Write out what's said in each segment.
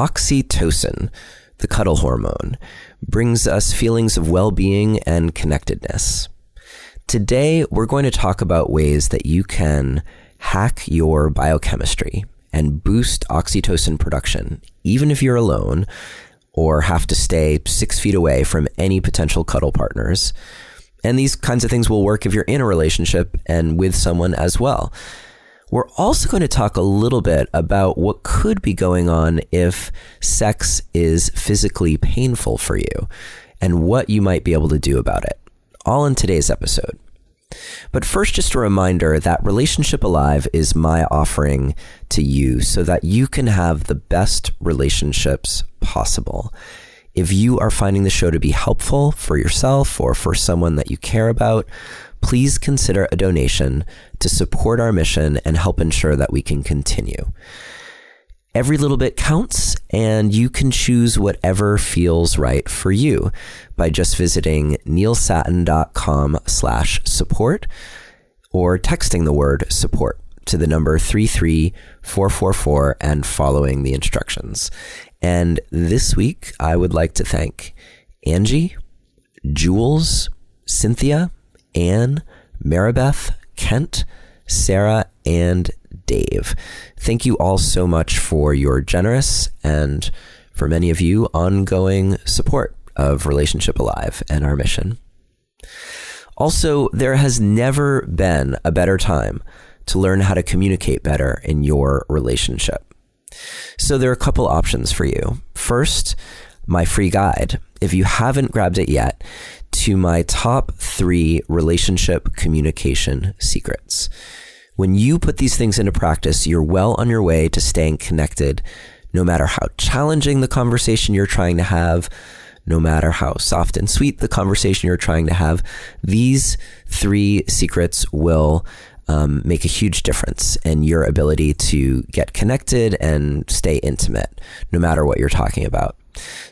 Oxytocin, the cuddle hormone, brings us feelings of well being and connectedness. Today, we're going to talk about ways that you can hack your biochemistry and boost oxytocin production, even if you're alone or have to stay six feet away from any potential cuddle partners. And these kinds of things will work if you're in a relationship and with someone as well. We're also going to talk a little bit about what could be going on if sex is physically painful for you and what you might be able to do about it. All in today's episode. But first, just a reminder that Relationship Alive is my offering to you so that you can have the best relationships possible. If you are finding the show to be helpful for yourself or for someone that you care about, please consider a donation to support our mission and help ensure that we can continue. Every little bit counts, and you can choose whatever feels right for you by just visiting neilsattin.com slash support or texting the word support to the number 33444 and following the instructions. And this week, I would like to thank Angie, Jules, Cynthia, Anne, Maribeth, Kent, Sarah, and Dave. Thank you all so much for your generous and, for many of you, ongoing support of Relationship Alive and our mission. Also, there has never been a better time to learn how to communicate better in your relationship. So, there are a couple options for you. First, my free guide. If you haven't grabbed it yet, to my top three relationship communication secrets. When you put these things into practice, you're well on your way to staying connected, no matter how challenging the conversation you're trying to have, no matter how soft and sweet the conversation you're trying to have. These three secrets will um, make a huge difference in your ability to get connected and stay intimate, no matter what you're talking about.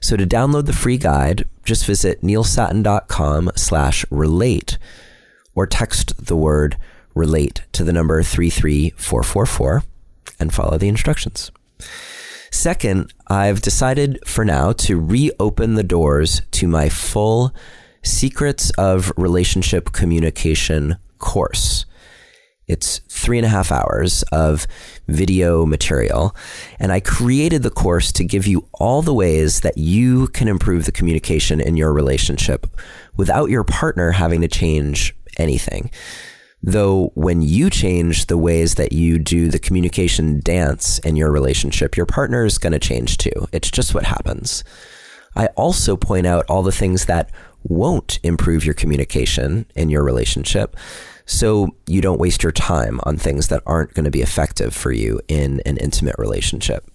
So to download the free guide, just visit neilsattin.com slash relate or text the word relate to the number 33444 and follow the instructions. Second, I've decided for now to reopen the doors to my full Secrets of Relationship Communication course. It's three and a half hours of video material. And I created the course to give you all the ways that you can improve the communication in your relationship without your partner having to change anything. Though when you change the ways that you do the communication dance in your relationship, your partner is going to change too. It's just what happens. I also point out all the things that won't improve your communication in your relationship so you don't waste your time on things that aren't going to be effective for you in an intimate relationship.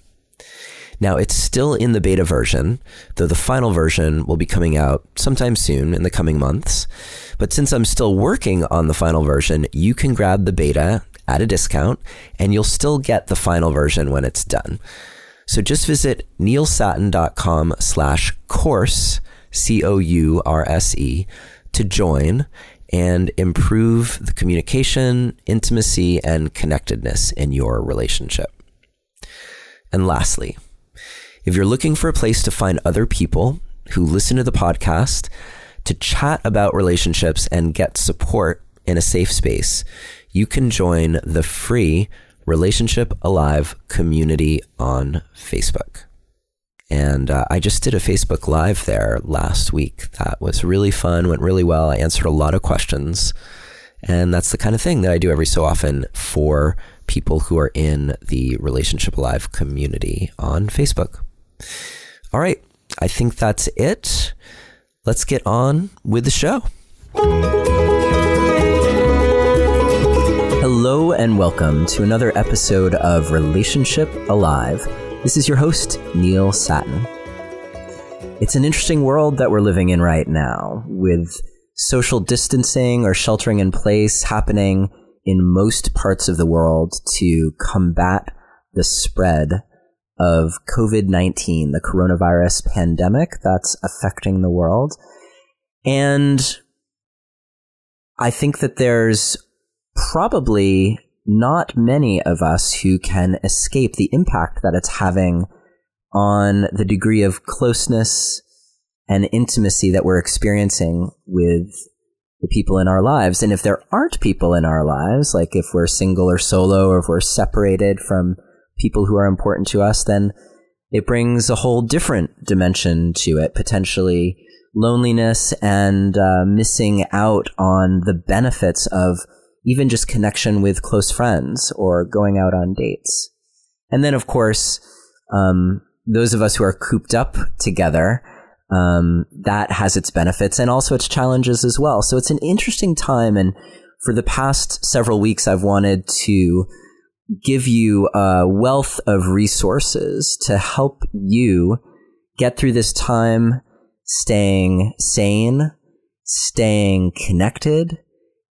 Now, it's still in the beta version, though the final version will be coming out sometime soon in the coming months. But since I'm still working on the final version, you can grab the beta at a discount and you'll still get the final version when it's done. So just visit neilsattin.com slash course, C O U R S E, to join and improve the communication, intimacy, and connectedness in your relationship. And lastly, if you're looking for a place to find other people who listen to the podcast, to chat about relationships and get support in a safe space, you can join the free Relationship Alive community on Facebook. And uh, I just did a Facebook Live there last week. That was really fun, went really well. I answered a lot of questions. And that's the kind of thing that I do every so often for people who are in the Relationship Alive community on Facebook. All right, I think that's it. Let's get on with the show. Hello, and welcome to another episode of Relationship Alive. This is your host, Neil Sattin. It's an interesting world that we're living in right now, with social distancing or sheltering in place happening in most parts of the world to combat the spread of COVID 19, the coronavirus pandemic that's affecting the world. And I think that there's probably not many of us who can escape the impact that it's having on the degree of closeness and intimacy that we're experiencing with the people in our lives. And if there aren't people in our lives, like if we're single or solo, or if we're separated from people who are important to us, then it brings a whole different dimension to it, potentially loneliness and uh, missing out on the benefits of even just connection with close friends or going out on dates. And then, of course, um, those of us who are cooped up together, um, that has its benefits and also its challenges as well. So it's an interesting time. And for the past several weeks, I've wanted to give you a wealth of resources to help you get through this time staying sane, staying connected,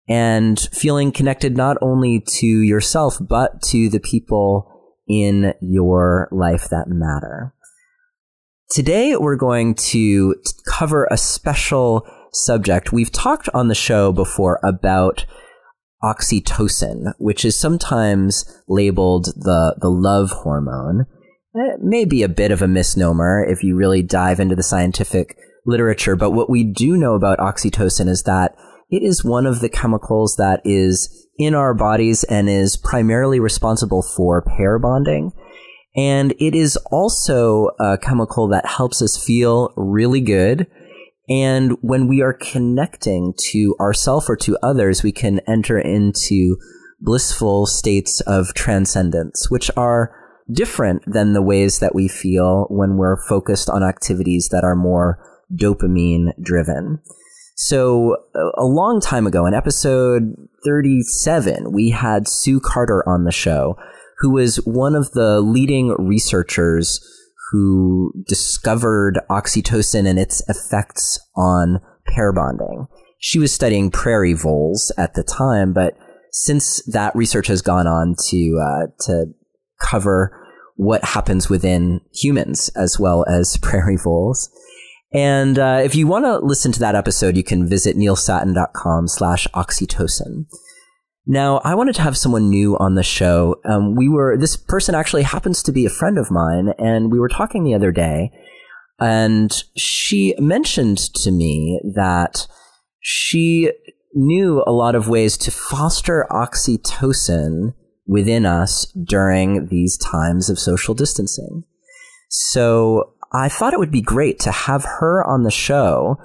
and feeling connected not only to yourself, but to the people in your life that matter. Today, we're going to cover a special subject. We've talked on the show before about oxytocin, which is sometimes labeled the, the love hormone. Eh, it may be a bit of a misnomer if you really dive into the scientific literature, but what we do know about oxytocin is that it is one of the chemicals that is in our bodies and is primarily responsible for pair bonding. And it is also a chemical that helps us feel really good. And when we are connecting to ourself or to others, we can enter into blissful states of transcendence, which are different than the ways that we feel when we're focused on activities that are more dopamine driven. So a long time ago, in episode 37, we had Sue Carter on the show, who was one of the leading researchers who discovered oxytocin and its effects on pair bonding. She was studying prairie voles at the time, but since that research has gone on to uh, to cover what happens within humans as well as prairie voles. And uh, if you want to listen to that episode, you can visit neilsattin.com slash oxytocin. Now, I wanted to have someone new on the show. Um, we were, this person actually happens to be a friend of mine, and we were talking the other day, and she mentioned to me that she knew a lot of ways to foster oxytocin within us during these times of social distancing. So I thought it would be great to have her on the show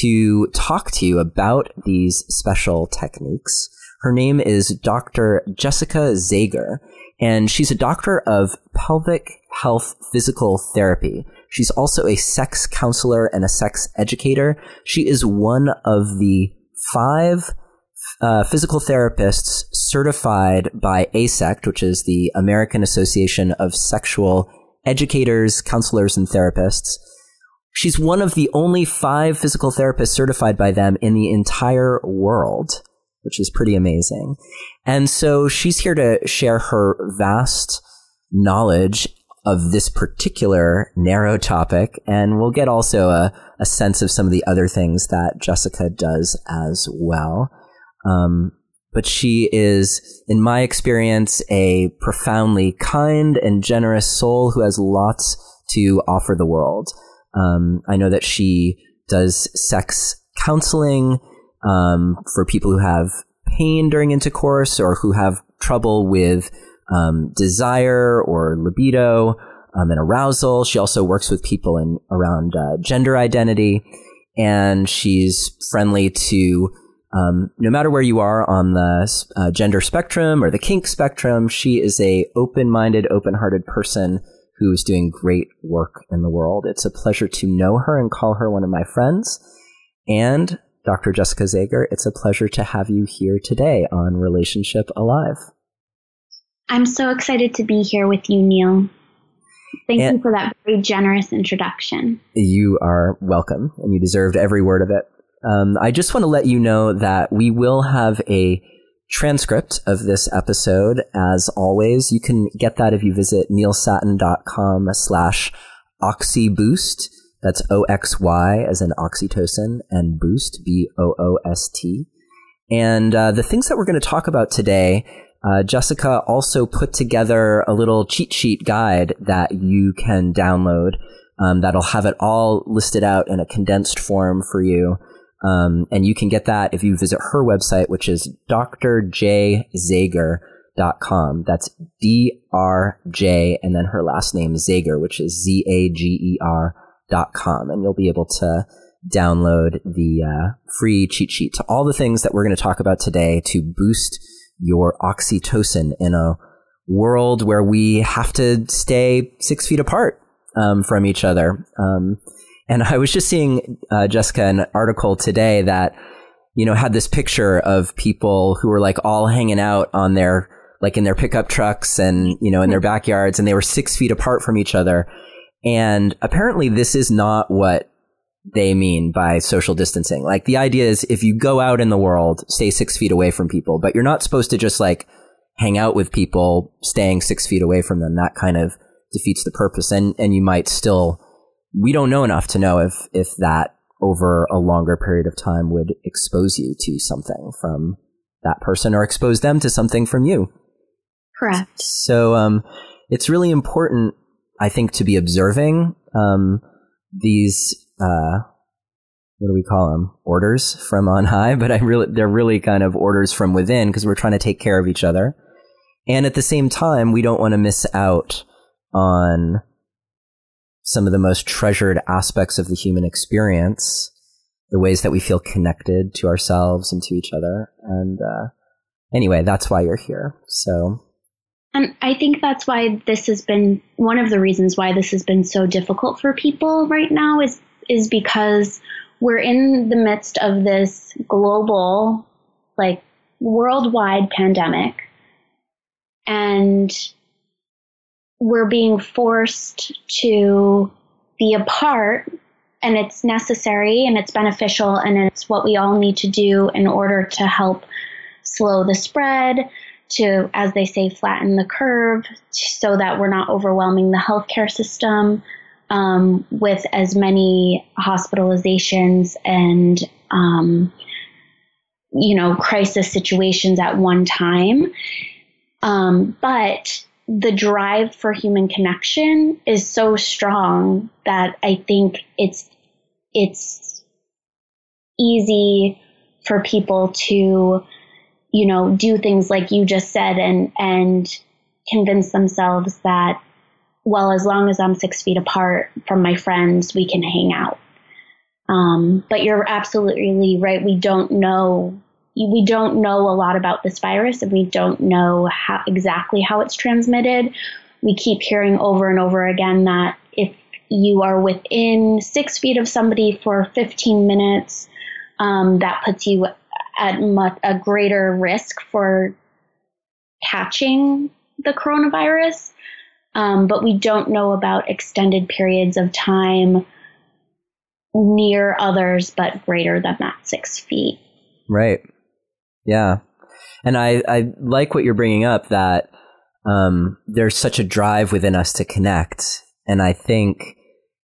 to talk to you about these special techniques. Her name is Dr. Jessica Zager, and she's a doctor of pelvic health physical therapy. She's also a sex counselor and a sex educator. She is one of the five uh, physical therapists certified by AASECT, which is the American Association of Sexual educators, counselors, and therapists. She's one of the only five physical therapists certified by them in the entire world, which is pretty amazing. And so she's here to share her vast knowledge of this particular narrow topic. And we'll get also a, a sense of some of the other things that Jessica does as well. Um, but she is, in my experience, a profoundly kind and generous soul who has lots to offer the world. Um, I know that she does sex counseling um, for people who have pain during intercourse or who have trouble with um, desire or libido um, and arousal. She also works with people in around uh, gender identity, and she's friendly to um, no matter where you are on the uh, gender spectrum or the kink spectrum, she is a open-minded, open-hearted person who's doing great work in the world. It's a pleasure to know her and call her one of my friends. And Dr. Jessica Zager, it's a pleasure to have you here today on Relationship Alive. I'm so excited to be here with you, Neil. Thank and you for that very generous introduction. You are welcome, and you deserved every word of it. Um, I just want to let you know that we will have a transcript of this episode. As always, you can get that if you visit neilsattin.com slash oxyboost. That's O-X-Y as in oxytocin and boost, B-O-O-S-T. And uh, the things that we're going to talk about today, uh, Jessica also put together a little cheat sheet guide that you can download. Um, that'll have it all listed out in a condensed form for you. Um, and you can get that if you visit her website, which is drjzager.com. That's D-R-J and then her last name Zager, which is Z-A-G-E-R dot com. And you'll be able to download the uh, free cheat sheet to all the things that we're going to talk about today to boost your oxytocin in a world where we have to stay six feet apart um, from each other. Um, and I was just seeing, uh, Jessica, an article today that, you know, had this picture of people who were like all hanging out on their, like in their pickup trucks and, you know, in their backyards and they were six feet apart from each other. And apparently this is not what they mean by social distancing. Like the idea is if you go out in the world, stay six feet away from people, but you're not supposed to just like hang out with people staying six feet away from them. That kind of defeats the purpose. And, and you might still, we don't know enough to know if, if that over a longer period of time would expose you to something from that person or expose them to something from you. Correct. So, um, it's really important, I think, to be observing, um, these uh, what do we call them? Orders from on high, but I really, they're really kind of orders from within because we're trying to take care of each other. And at the same time, we don't want to miss out on some of the most treasured aspects of the human experience, the ways that we feel connected to ourselves and to each other. And, uh, anyway, that's why you're here. So. And I think that's why this has been one of the reasons why this has been so difficult for people right now is is because we're in the midst of this global, like worldwide pandemic, and we're being forced to be apart and it's necessary and it's beneficial and it's what we all need to do in order to help slow the spread to as they say flatten the curve so that we're not overwhelming the healthcare system um, with as many hospitalizations and um, you know crisis situations at one time. Um, but the drive for human connection is so strong that i think it's it's easy for people to you know do things like you just said and and convince themselves that well, as long as I'm six feet apart from my friends, we can hang out. Um, but you're absolutely right. We don't know. We don't know a lot about this virus, and we don't know how exactly how it's transmitted. We keep hearing over and over again that if you are within six feet of somebody for 15 minutes, um, that puts you at much, a greater risk for catching the coronavirus um, but we don't know about extended periods of time near others, but greater than that six feet. Right. Yeah. And I, I like what you're bringing up that um, there's such a drive within us to connect. And I think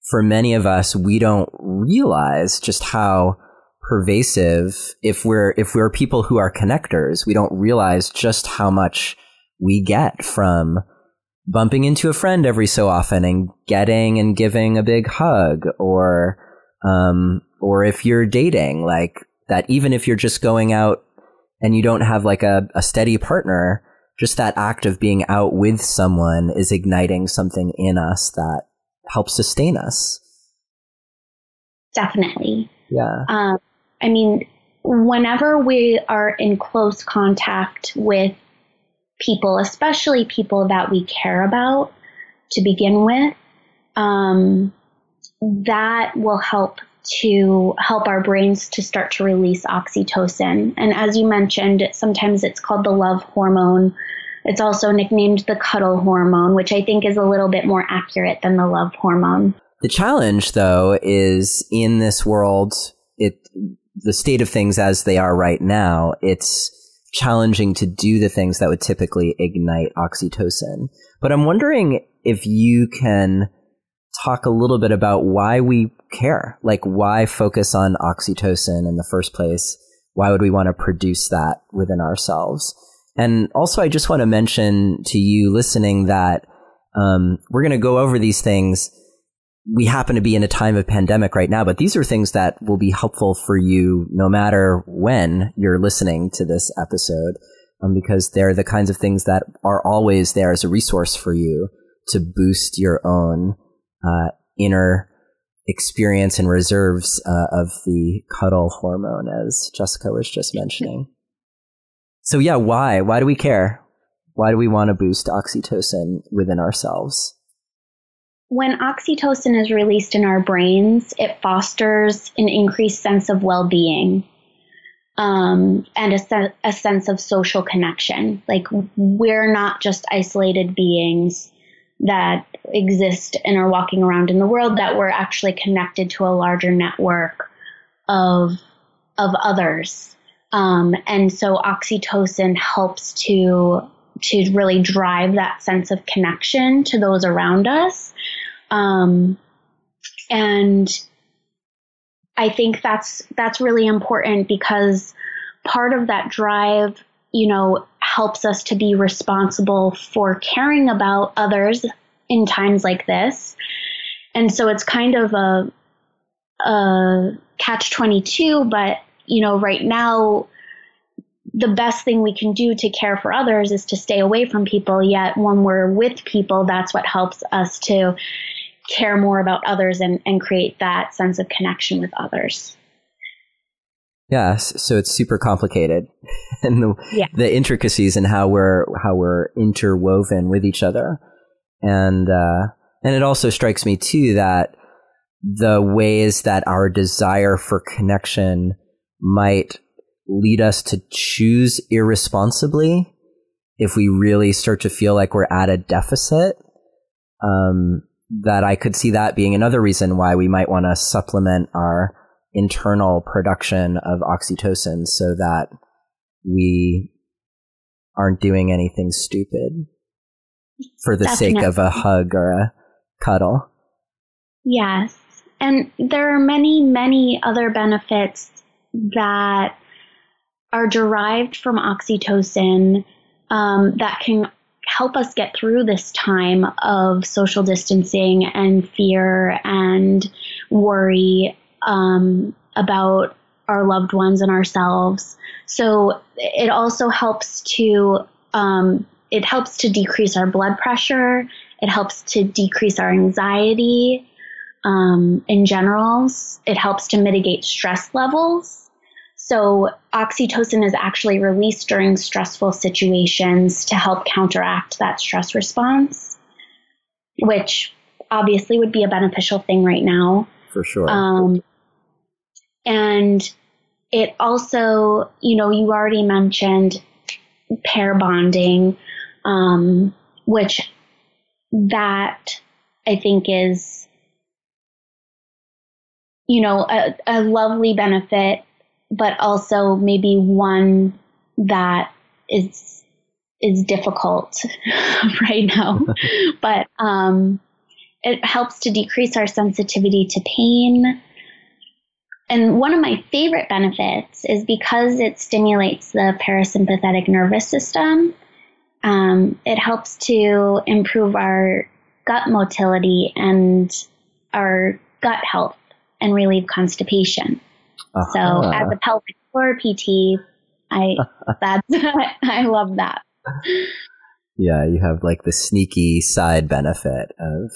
for many of us, we don't realize just how pervasive if we're if we're people who are connectors we don't realize just how much we get from bumping into a friend every so often and getting and giving a big hug or um or if you're dating like that even if you're just going out and you don't have like a, a steady partner just that act of being out with someone is igniting something in us that helps sustain us. Definitely. Yeah. Um, i mean whenever we are in close contact with people, especially people that we care about to begin with, um, that will help to help our brains to start to release oxytocin. And as you mentioned, sometimes it's called the love hormone. It's also nicknamed the cuddle hormone, which I think is a little bit more accurate than the love hormone. The challenge, though, is in this world, it the state of things as they are right now. It's challenging to do the things that would typically ignite oxytocin. But I'm wondering if you can talk a little bit about why we care. Like, why focus on oxytocin in the first place? Why would we want to produce that within ourselves? And also, I just want to mention to you listening that um, we're going to go over these things. We happen to be in a time of pandemic right now, but these are things that will be helpful for you no matter when you're listening to this episode, um, because they're the kinds of things that are always there as a resource for you to boost your own uh, inner experience and reserves uh, of the cuddle hormone, as Jessica was just mentioning. So, yeah, why? Why do we care? Why do we want to boost oxytocin within ourselves? When oxytocin is released in our brains, it fosters an increased sense of well being um, and a, a sense of social connection. Like, we're not just isolated beings that exist and are walking around in the world, that we're actually connected to a larger network of, of others. Um, and so oxytocin helps to to really drive that sense of connection to those around us. Um, and I think that's that's really important because part of that drive, you know, helps us to be responsible for caring about others in times like this. And so it's kind of a, a catch 22, but you know, right now the best thing we can do to care for others is to stay away from people. Yet when we're with people, that's what helps us to care more about others and, and create that sense of connection with others. Yes, so it's super complicated, and the yeah. the intricacies and how we're how we're interwoven with each other, and uh, and it also strikes me too that the ways that our desire for connection might lead us to choose irresponsibly if we really start to feel like we're at a deficit. Um, that I could see that being another reason why we might want to supplement our internal production of oxytocin so that we aren't doing anything stupid for the Definitely. sake of a hug or a cuddle. Yes. And there are many, many other benefits that are derived from oxytocin um, that can help us get through this time of social distancing and fear and worry um, about our loved ones and ourselves. So it also helps to um, it helps to decrease our blood pressure. It helps to decrease our anxiety um, in general. It helps to mitigate stress levels. So, oxytocin is actually released during stressful situations to help counteract that stress response, which obviously would be a beneficial thing right now. For sure. Um, and it also, you know, you already mentioned pair bonding, um, which that I think is, you know, a, a lovely benefit but also maybe one that is is difficult right now. but um, it helps to decrease our sensitivity to pain. And one of my favorite benefits is because it stimulates the parasympathetic nervous system. Um, it helps to improve our gut motility and our gut health and relieve constipation. Uh-huh. So as a pelvic floor PT, I that's I love that. Yeah, you have like the sneaky side benefit of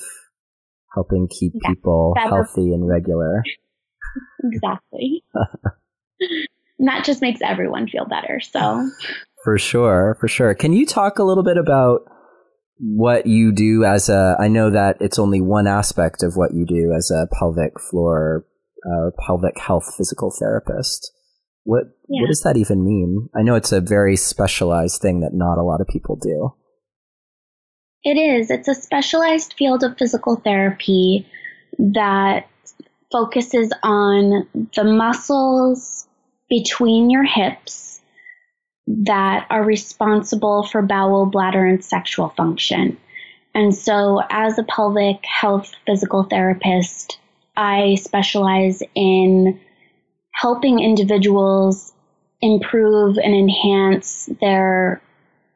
helping keep yeah, people healthy and regular. Exactly. and that just makes everyone feel better. So For sure, for sure. Can you talk a little bit about what you do as a I know that it's only one aspect of what you do as a pelvic floor uh, pelvic health physical therapist. What yeah. what does that even mean? I know it's a very specialized thing that not a lot of people do. It is. It's a specialized field of physical therapy that focuses on the muscles between your hips that are responsible for bowel, bladder, and sexual function. And so, as a pelvic health physical therapist, I specialize in helping individuals improve and enhance their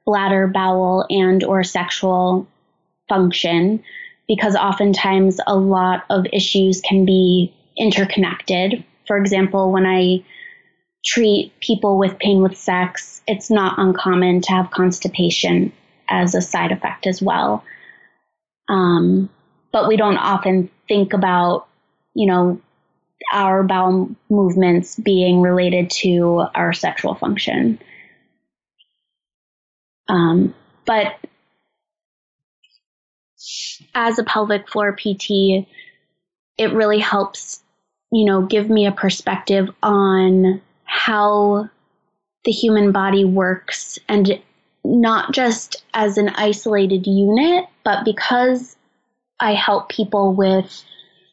bladder, bowel, and or sexual function because oftentimes a lot of issues can be interconnected. For example, when I treat people with pain with sex, it's not uncommon to have constipation as a side effect as well. Um, but we don't often think about, you know, our bowel movements being related to our sexual function. Um, but as a pelvic floor PT, it really helps, you know, give me a perspective on how the human body works and not just as an isolated unit, but because I help people with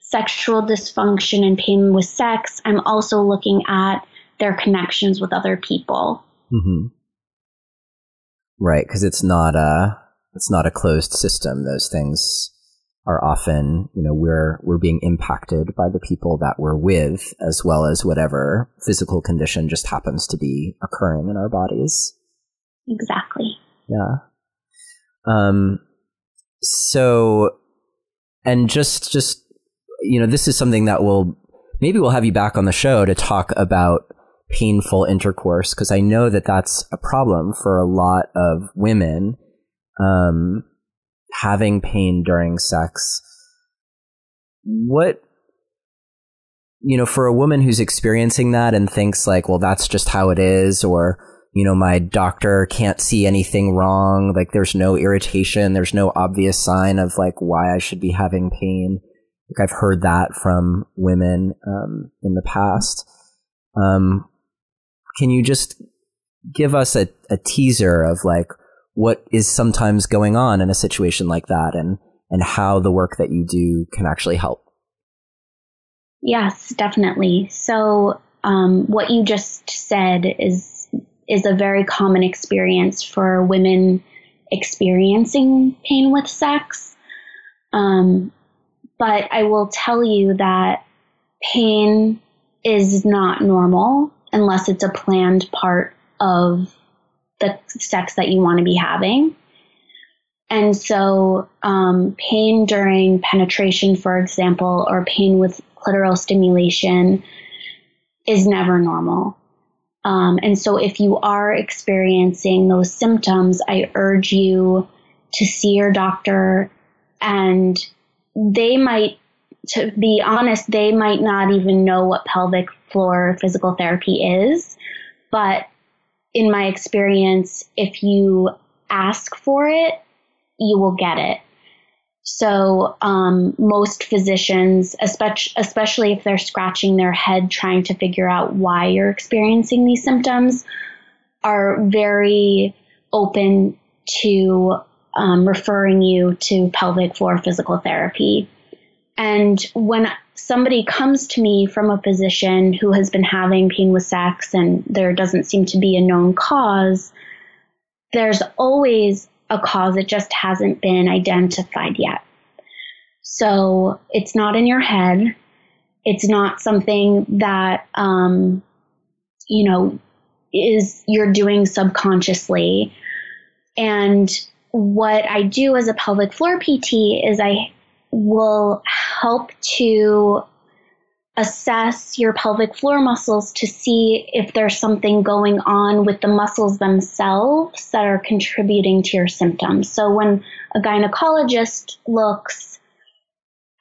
sexual dysfunction and pain with sex, I'm also looking at their connections with other people. Mm-hmm. Right, because it's not a it's not a closed system. Those things are often, you know, we're we're being impacted by the people that we're with, as well as whatever physical condition just happens to be occurring in our bodies. Exactly. Yeah. Um. So, and just just you know, this is something that will maybe we'll have you back on the show to talk about painful intercourse because I know that that's a problem for a lot of women um, having pain during sex. What you know, for a woman who's experiencing that and thinks like, well, that's just how it is, or you know, my doctor can't see anything wrong. Like, there's no irritation. There's no obvious sign of like why I should be having pain. Like I've heard that from women um, in the past. Um, can you just give us a, a teaser of like what is sometimes going on in a situation like that and and how the work that you do can actually help? Yes, definitely. So um, what you just said is is a very common experience for women experiencing pain with sex. Um, but I will tell you that pain is not normal unless it's a planned part of the sex that you want to be having. And so, um, pain during penetration, for example, or pain with clitoral stimulation is never normal. Um, and so, if you are experiencing those symptoms, I urge you to see your doctor and they might, to be honest, they might not even know what pelvic floor physical therapy is. But in my experience, if you ask for it, you will get it. So, um, most physicians, especially, especially if they're scratching their head trying to figure out why you're experiencing these symptoms, are very open to um, referring you to pelvic floor physical therapy. And when somebody comes to me from a physician who has been having pain with sex and there doesn't seem to be a known cause, there's always a cause, it just hasn't been identified yet. So it's not in your head. It's not something that, um, you know, is you're doing subconsciously. And what I do as a pelvic floor PT is I will help to assess your pelvic floor muscles to see if there's something going on with the muscles themselves that are contributing to your symptoms. So when a gynecologist looks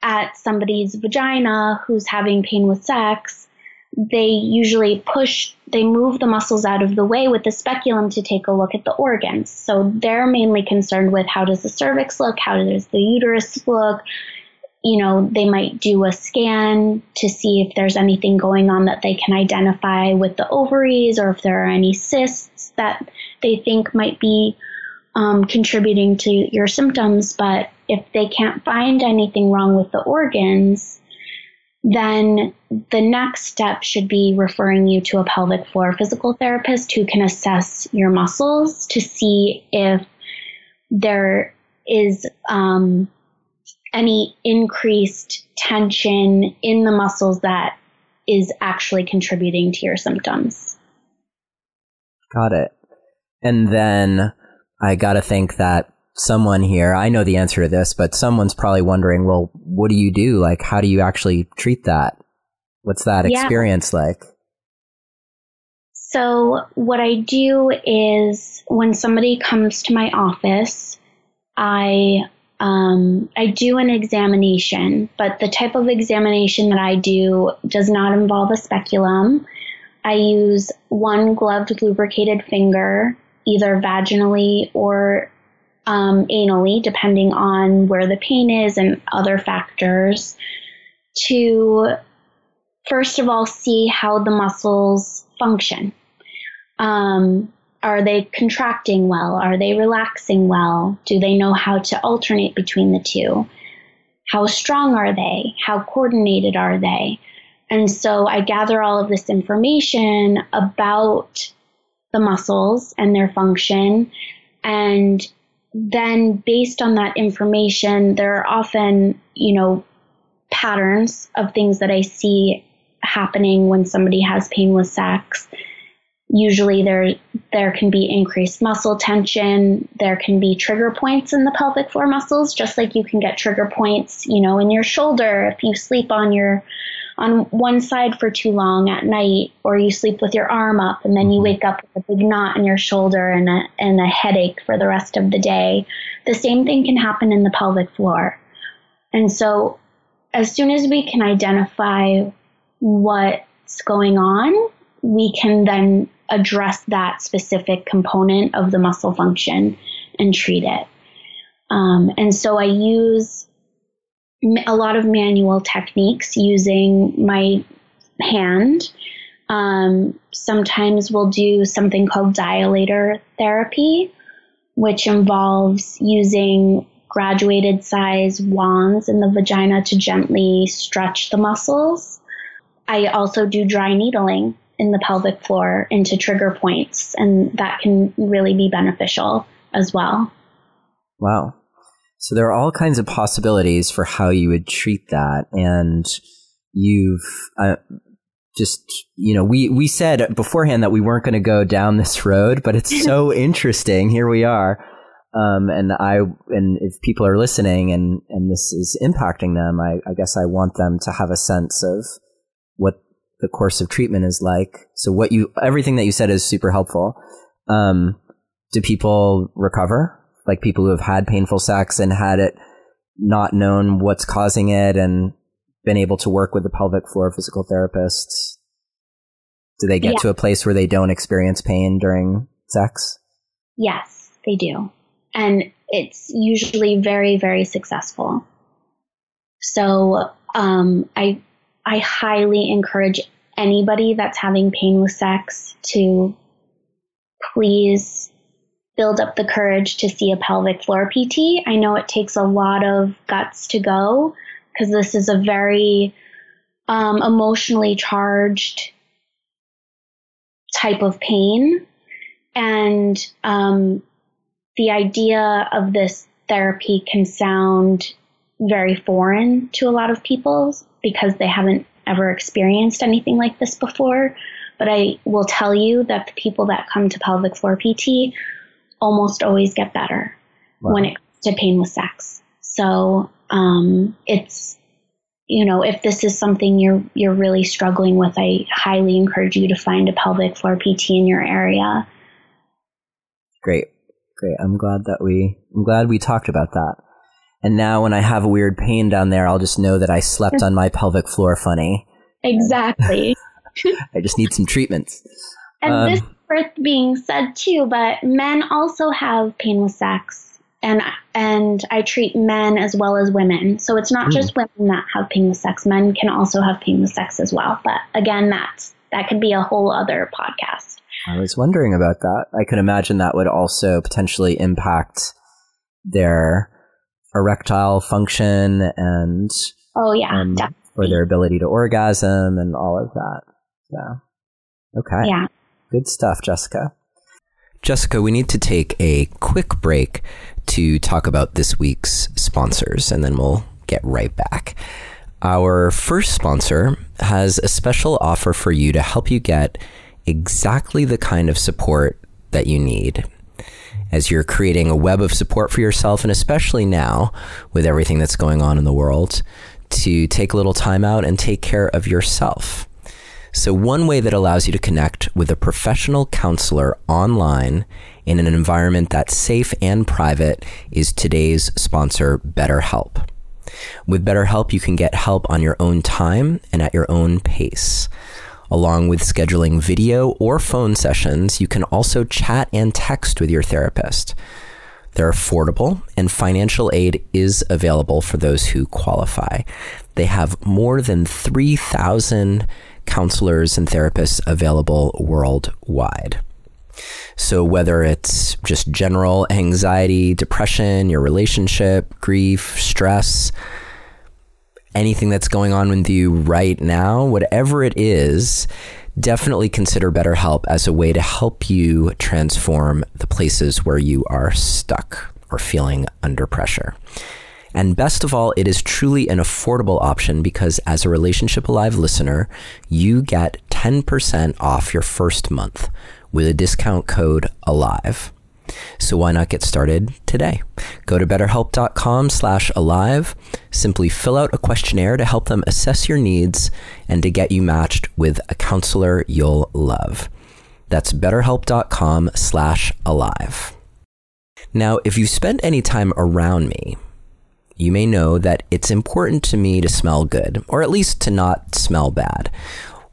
at somebody's vagina who's having pain with sex, they usually push, they move the muscles out of the way with the speculum to take a look at the organs. So they're mainly concerned with how does the cervix look, how does the uterus look. You know, they might do a scan to see if there's anything going on that they can identify with the ovaries or if there are any cysts that they think might be um, contributing to your symptoms. But if they can't find anything wrong with the organs, then the next step should be referring you to a pelvic floor physical therapist who can assess your muscles to see if there is um, any increased tension in the muscles that is actually contributing to your symptoms. Got it. And then I got to think that someone here, I know the answer to this, but someone's probably wondering, well, what do you do? Like, how do you actually treat that? What's that Yeah. experience like? So, what I do is when somebody comes to my office, I um, I do an examination, but the type of examination that I do does not involve a speculum. I use one gloved lubricated finger, either vaginally or um, anally, depending on where the pain is and other factors, to first of all see how the muscles function. Um, are they contracting well? Are they relaxing well? Do they know how to alternate between the two? How strong are they? How coordinated are they? And so I gather all of this information about the muscles and their function. And then, based on that information, there are often, you know, patterns of things that I see happening when somebody has pain with sex. Usually there there can be increased muscle tension, there can be trigger points in the pelvic floor muscles just like you can get trigger points, you know, in your shoulder if you sleep on your on one side for too long at night or you sleep with your arm up and then you wake up with a big knot in your shoulder and a, and a headache for the rest of the day. The same thing can happen in the pelvic floor. And so as soon as we can identify what's going on, we can then address that specific component of the muscle function and treat it. Um, and so I use a lot of manual techniques using my hand. Um, sometimes we'll do something called dilator therapy, which involves using graduated size wands in the vagina to gently stretch the muscles. I also do dry needling in the pelvic floor into trigger points, and that can really be beneficial as well. Wow. So there are all kinds of possibilities for how you would treat that. And you've uh, just, you know, we, we said beforehand that we weren't going to go down this road, but it's so interesting. Here we are. Um, and I, and if people are listening and, and this is impacting them, I, I guess I want them to have a sense of what the course of treatment is like. So what you, everything that you said is super helpful. Um, do people recover? Like people who have had painful sex and had it not known what's causing it and been able to work with the pelvic floor physical therapists? Do they get Yeah. to a place where they don't experience pain during sex? Yes, they do. And it's usually very, very successful. So um, I, I highly encourage anybody that's having pain with sex to please build up the courage to see a pelvic floor PT. I know it takes a lot of guts to go because this is a very um, emotionally charged type of pain. And um, the idea of this therapy can sound very foreign to a lot of people because they haven't ever experienced anything like this before. But I will tell you that the people that come to pelvic floor PT almost always get better Wow. when it comes to pain with sex. So um, it's you know if this is something you're you're really struggling with, I highly encourage you to find a pelvic floor PT in your area. Great. Great. I'm glad that we I'm glad we talked about that. And now when I have a weird pain down there, I'll just know that I slept on my pelvic floor funny. Exactly. I just need some treatments. And Um, this is worth being said too, but men also have pain with sex. And and I treat men as well as women. So it's not Hmm. just women that have pain with sex. Men can also have pain with sex as well. But again, that's that could be a whole other podcast. I was wondering about that. I could imagine that would also potentially impact their erectile function and Oh yeah, um, or their ability to orgasm and all of that. Yeah. Okay. yeah. Good stuff, Jessica. Jessica, we need to take a quick break to talk about this week's sponsors, and then we'll get right back. Our first sponsor has a special offer for you to help you get exactly the kind of support that you need. as you're creating a web of support for yourself, and especially now with everything that's going on in the world, to take a little time out and take care of yourself. So, one way that allows you to connect with a professional counselor online in an environment that's safe and private is today's sponsor, BetterHelp. With BetterHelp, you can get help on your own time and at your own pace. Along with scheduling video or phone sessions, you can also chat and text with your therapist. They're affordable, and financial aid is available for those who qualify. They have more than 3,000 counselors and therapists available worldwide. So, whether it's just general anxiety, depression, your relationship, grief, stress, anything that's going on with you right now, whatever it is, definitely consider BetterHelp as a way to help you transform the places where you are stuck or feeling under pressure. And best of all, it is truly an affordable option because as a Relationship Alive listener, you get 10% off your first month with a discount code ALIVE. So why not get started today? Go to betterhelp.com slash alive. Simply fill out a questionnaire to help them assess your needs and to get you matched with a counselor you'll love. That's betterhelp.com slash alive. Now, if you've spent any time around me, you may know that it's important to me to smell good, or at least to not smell bad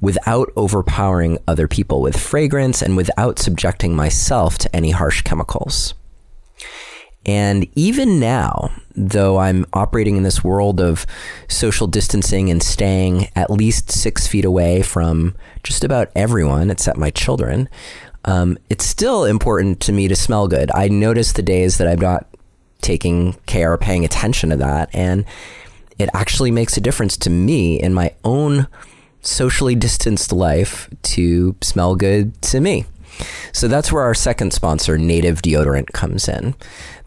without overpowering other people with fragrance and without subjecting myself to any harsh chemicals. And even now, though I'm operating in this world of social distancing and staying at least six feet away from just about everyone except my children, um, it's still important to me to smell good. I notice the days that I'm not taking care or paying attention to that. And it actually makes a difference to me in my own socially distanced life to smell good to me. So that's where our second sponsor, Native Deodorant, comes in.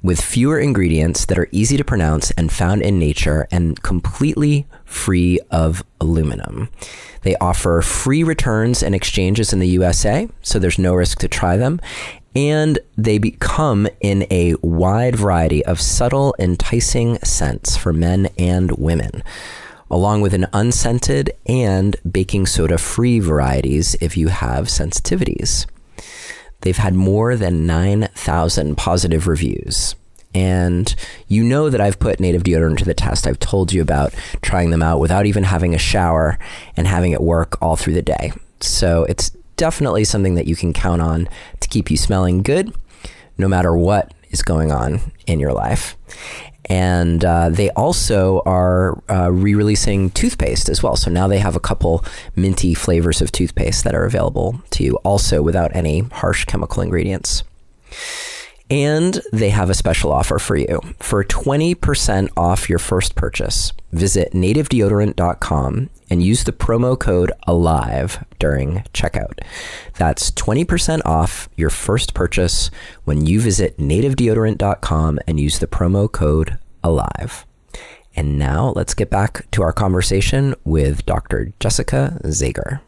With fewer ingredients that are easy to pronounce and found in nature and completely free of aluminum. They offer free returns and exchanges in the USA, so there's no risk to try them. And they become in a wide variety of subtle, enticing scents for men and women along with an unscented and baking soda free varieties if you have sensitivities. They've had more than 9,000 positive reviews. And you know that I've put native deodorant to the test. I've told you about trying them out without even having a shower and having it work all through the day. So it's definitely something that you can count on to keep you smelling good no matter what is going on in your life and uh, they also are uh, re-releasing toothpaste as well. So now they have a couple minty flavors of toothpaste that are available to you, also without any harsh chemical ingredients. And they have a special offer for you. For 20% off your first purchase, visit nativedeodorant.com and use the promo code ALIVE during checkout. That's 20% off your first purchase when you visit nativedeodorant.com and use the promo code ALIVE. And now let's get back to our conversation with Dr. Jessica Zager.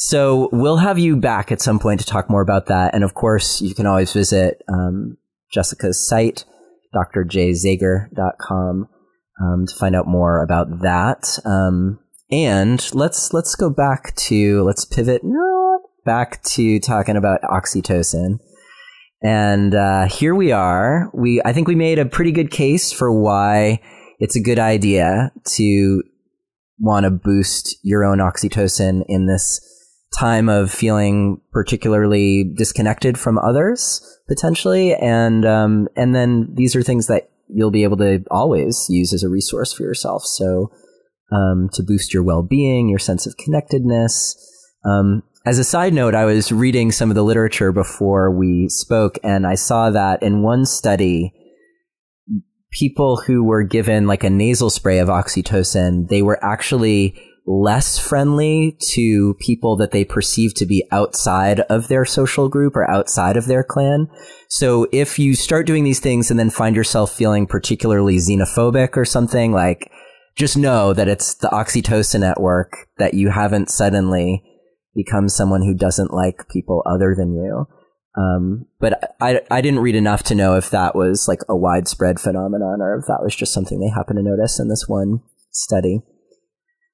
So we'll have you back at some point to talk more about that. And of course, you can always visit um, Jessica's site, drjzager.com, um, to find out more about that. Um, and let's let's go back to let's pivot back to talking about oxytocin. And uh, here we are. We I think we made a pretty good case for why it's a good idea to want to boost your own oxytocin in this time of feeling particularly disconnected from others potentially and um, and then these are things that you'll be able to always use as a resource for yourself. So um, to boost your well-being your sense of connectedness. Um, as a side note i was reading some of the literature before we spoke and i saw that in one study people who were given like a nasal spray of oxytocin they were actually less friendly to people that they perceive to be outside of their social group or outside of their clan. So if you start doing these things and then find yourself feeling particularly xenophobic or something, like just know that it's the oxytocin at work that you haven't suddenly become someone who doesn't like people other than you. Um, but I, I didn't read enough to know if that was like a widespread phenomenon or if that was just something they happened to notice in this one study.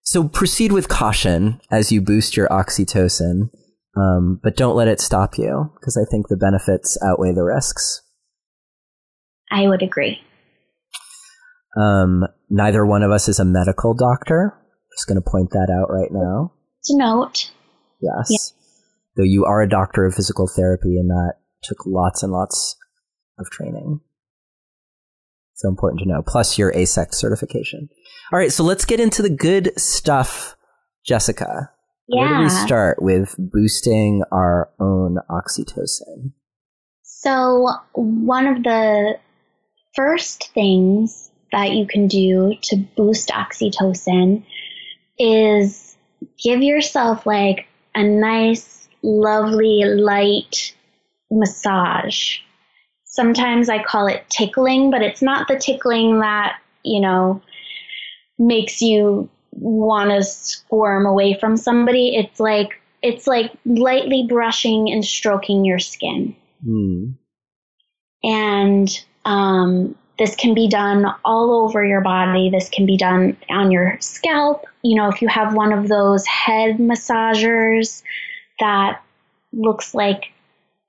So proceed with caution as you boost your oxytocin, um, but don't let it stop you because I think the benefits outweigh the risks. I would agree. Um, neither one of us is a medical doctor. Just going to point that out right now. To note. Yes. Yeah. Though you are a doctor of physical therapy, and that took lots and lots of training. So important to know. Plus your AASECT certification. All right, so let's get into the good stuff, Jessica. Yeah. Where do we start with boosting our own oxytocin? So, one of the first things that you can do to boost oxytocin is give yourself like a nice, lovely, light massage. Sometimes I call it tickling, but it's not the tickling that, you know, makes you want to squirm away from somebody. It's like it's like lightly brushing and stroking your skin. Mm. And um, this can be done all over your body. This can be done on your scalp. You know, if you have one of those head massagers that looks like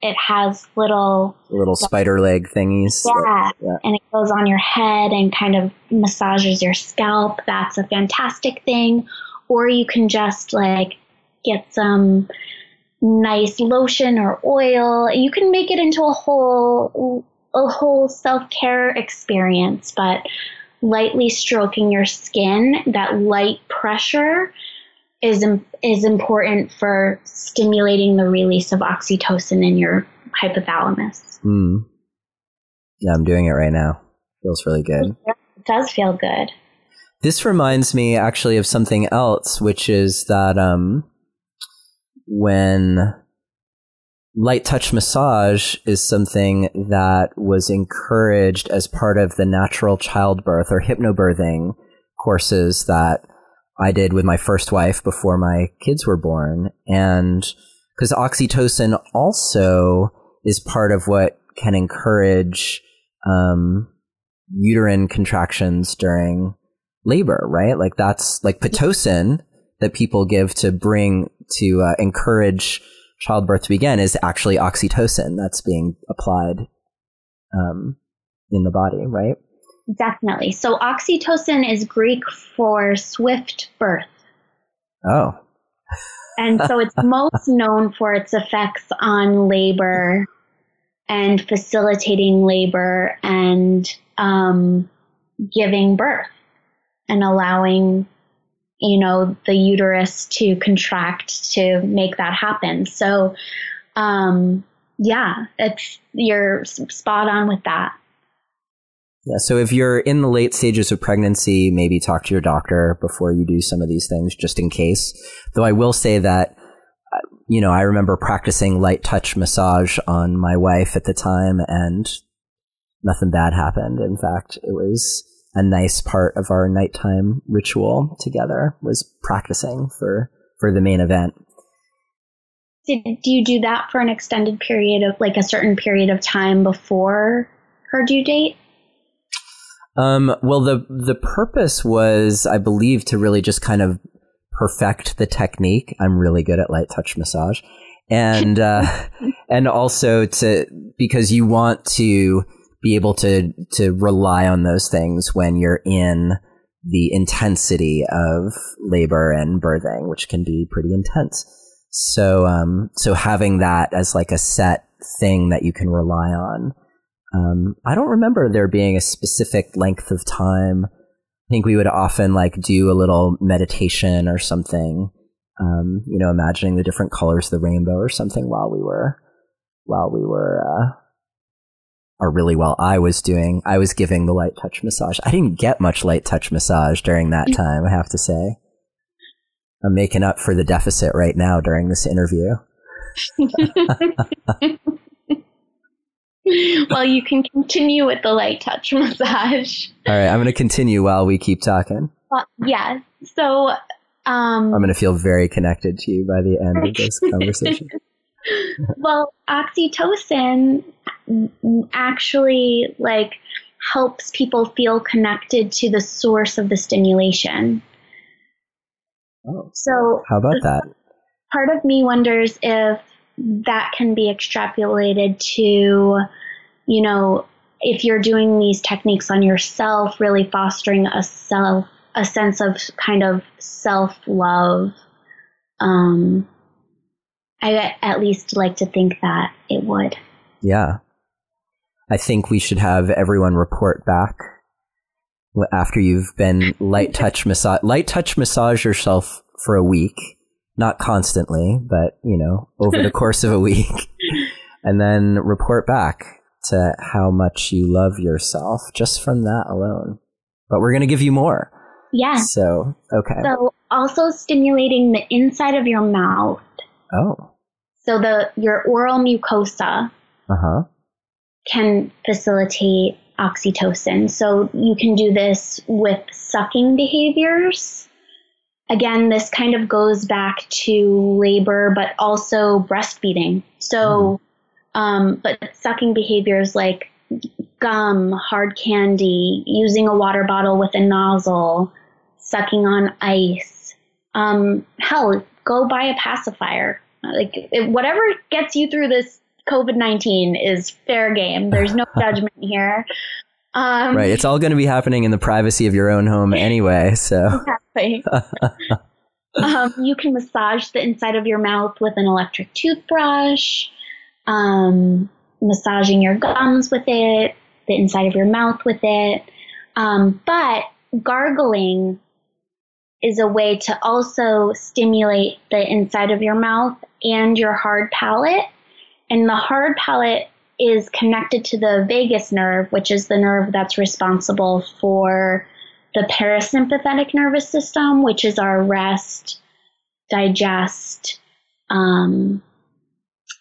it has little little spider leg thingies. Yeah, yeah, and it goes on your head and kind of massages your scalp. That's a fantastic thing. Or you can just like get some nice lotion or oil. You can make it into a whole a whole self care experience, but lightly stroking your skin, that light pressure is is important for stimulating the release of oxytocin in your hypothalamus. Mm. Yeah, I'm doing it right now. Feels really good. It does feel good. This reminds me actually of something else, which is that um, when light touch massage is something that was encouraged as part of the natural childbirth or hypnobirthing courses that I did with my first wife before my kids were born. And because oxytocin also is part of what can encourage um, uterine contractions during labor, right? Like that's like Pitocin that people give to bring to uh, encourage childbirth to begin is actually oxytocin that's being applied um, in the body, right? Definitely. So oxytocin is Greek for swift birth. Oh. and so it's most known for its effects on labor and facilitating labor and um, giving birth and allowing you know, the uterus to contract to make that happen. So, um, yeah, it's you're spot on with that. Yeah. So if you're in the late stages of pregnancy, maybe talk to your doctor before you do some of these things, just in case. Though I will say that, uh, you know, I remember practicing light touch massage on my wife at the time, and nothing bad happened. In fact, it was a nice part of our nighttime ritual together was practicing for for the main event. Did do you do that for an extended period of like a certain period of time before her due date? Um, well, the the purpose was, I believe, to really just kind of perfect the technique. I'm really good at light touch massage, and uh, and also to because you want to be able to to rely on those things when you're in the intensity of labor and birthing, which can be pretty intense. So, um, so having that as like a set thing that you can rely on. Um, I don't remember there being a specific length of time. I think we would often like do a little meditation or something. Um, you know, imagining the different colors of the rainbow or something while we were while we were uh, or really while I was doing, I was giving the light touch massage. I didn't get much light touch massage during that mm. time, I have to say. I'm making up for the deficit right now during this interview. well, you can continue with the light touch massage. All right, I'm going to continue while we keep talking. Uh, yeah. So, um, I'm going to feel very connected to you by the end of this conversation. well, oxytocin actually like helps people feel connected to the source of the stimulation. Oh, So how about that? part of me wonders if that can be extrapolated to, you know, if you're doing these techniques on yourself, really fostering a self, a sense of kind of self love. Um, I at least like to think that it would. Yeah. I think we should have everyone report back after you've been light touch massage light touch massage yourself for a week, not constantly, but you know, over the course of a week. And then report back to how much you love yourself just from that alone. But we're going to give you more. Yeah. So, okay. So also stimulating the inside of your mouth. Oh. So the your oral mucosa Uh-huh. can facilitate oxytocin. So you can do this with sucking behaviors. Again, this kind of goes back to labor, but also breastfeeding. So, um, but sucking behaviors like gum, hard candy, using a water bottle with a nozzle, sucking on ice. Um, hell, go buy a pacifier. Like it, whatever gets you through this COVID nineteen is fair game. There's no judgment here. Um, Right. It's all going to be happening in the privacy of your own home anyway. So, Exactly. um, you can massage the inside of your mouth with an electric toothbrush, um, massaging your gums with it, the inside of your mouth with it. Um, but gargling is a way to also stimulate the inside of your mouth and your hard palate. And the hard palate is connected to the vagus nerve, which is the nerve that's responsible for the parasympathetic nervous system, which is our rest, digest, um,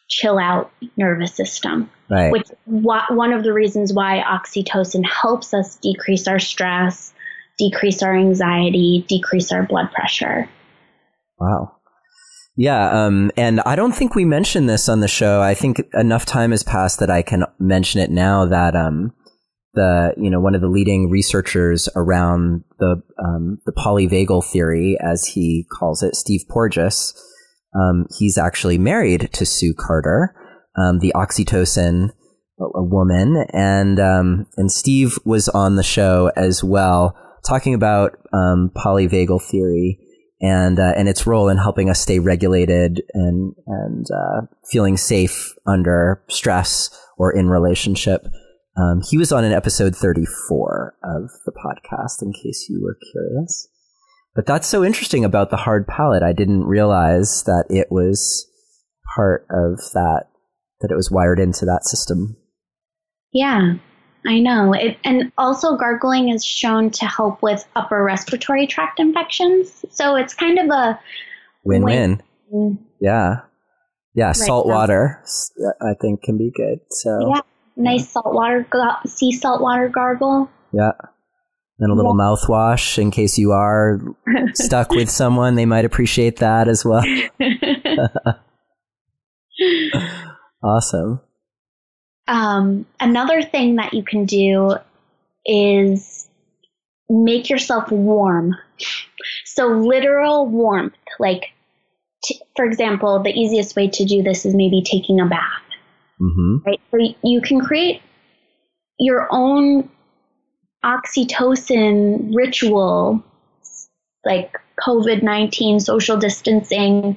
chill out nervous system. right. Which one of the reasons why oxytocin helps us decrease our stress, decrease our anxiety, decrease our blood pressure. Wow. Yeah, um, and I don't think we mentioned this on the show. I think enough time has passed that I can mention it now that um, the you know one of the leading researchers around the um, the polyvagal theory, as he calls it, Steve Porges, um, he's actually married to Sue Carter, um, the oxytocin a a woman, and um, and Steve was on the show as well, talking about um, polyvagal theory and uh, and its role in helping us stay regulated and and uh, feeling safe under stress or in relationship. Um, he was on an episode 34 of the podcast, in case you were curious. But that's so interesting about the hard palate. I didn't realize that it was part of that, that it was wired into that system. Yeah, I know. It, and also, gargling is shown to help with upper respiratory tract infections. So it's kind of a Win win. win. Yeah. Yeah. Salt now. water, uh, I think, can be good. So, Yeah, nice salt water, sea salt water gargle. Yeah. And a little mouthwash in case you are stuck with someone. They might appreciate that as well. Awesome. Um, another thing that you can do is make yourself warm. So, literal warmth. Like, t- for example, the easiest way to do this is maybe taking a bath. hmm right? So you can create your own oxytocin ritual, like COVID 19 social distancing.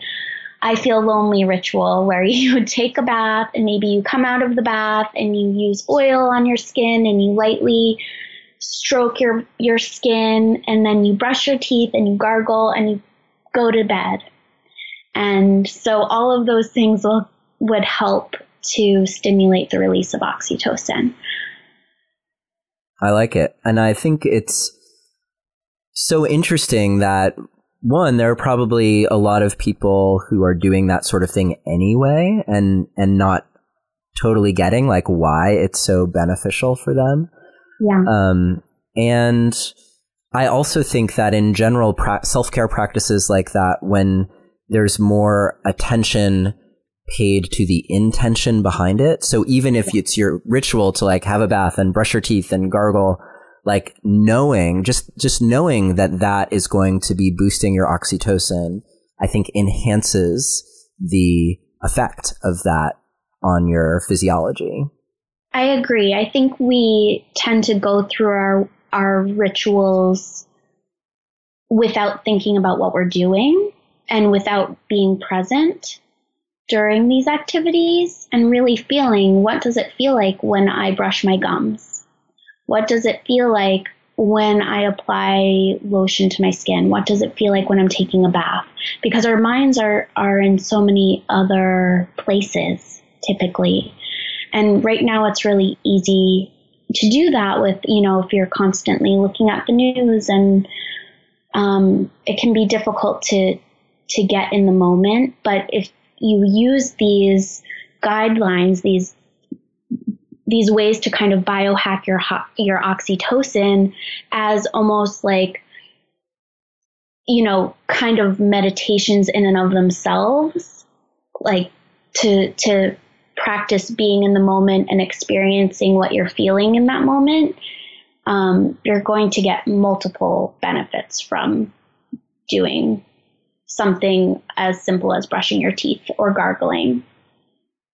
I feel lonely ritual where you would take a bath and maybe you come out of the bath and you use oil on your skin and you lightly stroke your, your skin and then you brush your teeth and you gargle and you go to bed. And so all of those things will, would help to stimulate the release of oxytocin. I like it. And I think it's so interesting that one, there are probably a lot of people who are doing that sort of thing anyway and, and not totally getting like why it's so beneficial for them. Yeah. Um, and I also think that in general, pra- self care practices like that, when there's more attention paid to the intention behind it. So even if it's your ritual to like have a bath and brush your teeth and gargle, like knowing, just, just knowing that that is going to be boosting your oxytocin, I think enhances the effect of that on your physiology. I agree. I think we tend to go through our our rituals without thinking about what we're doing and without being present during these activities and really feeling what does it feel like when I brush my gums? What does it feel like when I apply lotion to my skin? What does it feel like when I'm taking a bath? Because our minds are, are in so many other places typically. And right now it's really easy to do that with, you know, if you're constantly looking at the news and um, it can be difficult to to get in the moment. But if you use these guidelines, these these ways to kind of biohack your your oxytocin as almost like you know kind of meditations in and of themselves like to to practice being in the moment and experiencing what you're feeling in that moment um, you're going to get multiple benefits from doing something as simple as brushing your teeth or gargling.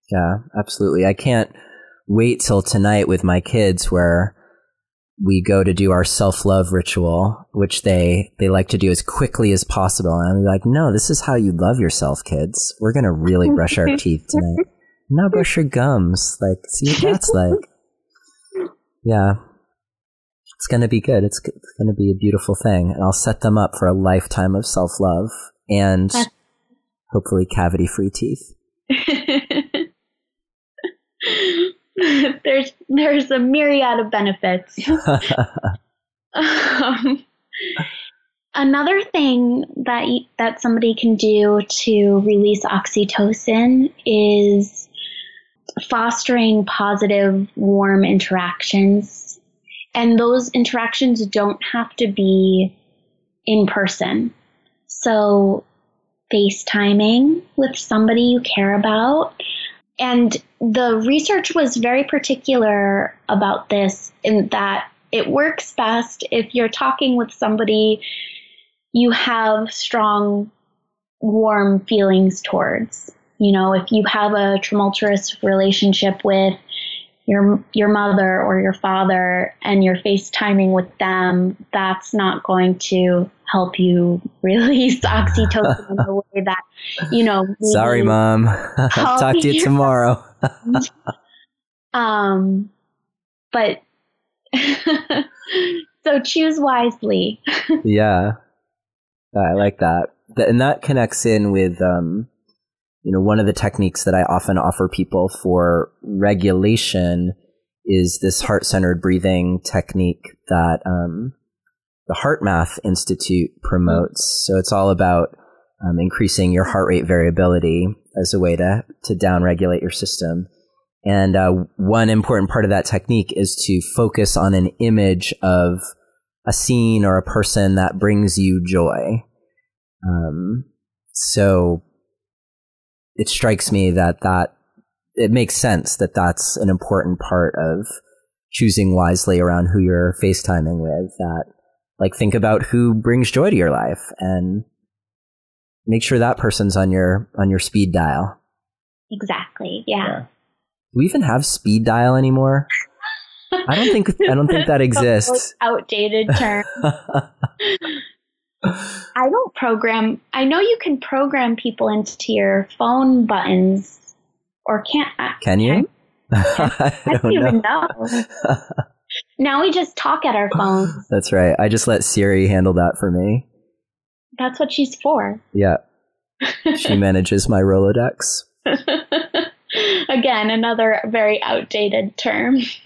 Yeah, absolutely. I can't wait till tonight with my kids where we go to do our self-love ritual, which they, they like to do as quickly as possible. And I'm like, no, this is how you love yourself, kids. We're going to really brush our teeth tonight. Now brush your gums. Like, see what that's like. Yeah. It's going to be good. It's, it's going to be a beautiful thing. And I'll set them up for a lifetime of self-love and hopefully cavity free teeth. there's there's a myriad of benefits. um, another thing that that somebody can do to release oxytocin is fostering positive, warm interactions, and those interactions don't have to be in person. So, FaceTiming with somebody you care about. And the research was very particular about this in that it works best if you're talking with somebody you have strong, warm feelings towards. You know, if you have a tumultuous relationship with your your mother or your father and you're FaceTiming with them, that's not going to help you release oxytocin in the way that, you know. Sorry, mom. Talk to you tomorrow. um, but so choose wisely. yeah, I like that, and that connects in with um, you know, one of the techniques that I often offer people for regulation is this heart centered breathing technique that um, the HeartMath Institute promotes. So it's all about um, increasing your heart rate variability as a way to, to downregulate your system. And uh, one important part of that technique is to focus on an image of a scene or a person that brings you joy. Um, so it strikes me that that it makes sense that that's an important part of choosing wisely around who you're FaceTiming with. That like think about who brings joy to your life and make sure that person's on your on your speed dial. Exactly. Yeah. yeah. Do we even have speed dial anymore? I don't think I don't think that exists. Outdated term. I don't program. I know you can program people into your phone buttons, or can't? Uh, can you? I, I don't, even know. Now we just talk at our phones. That's right. I just let Siri handle that for me. That's what she's for. Yeah. She manages my Rolodex. Again, another very outdated term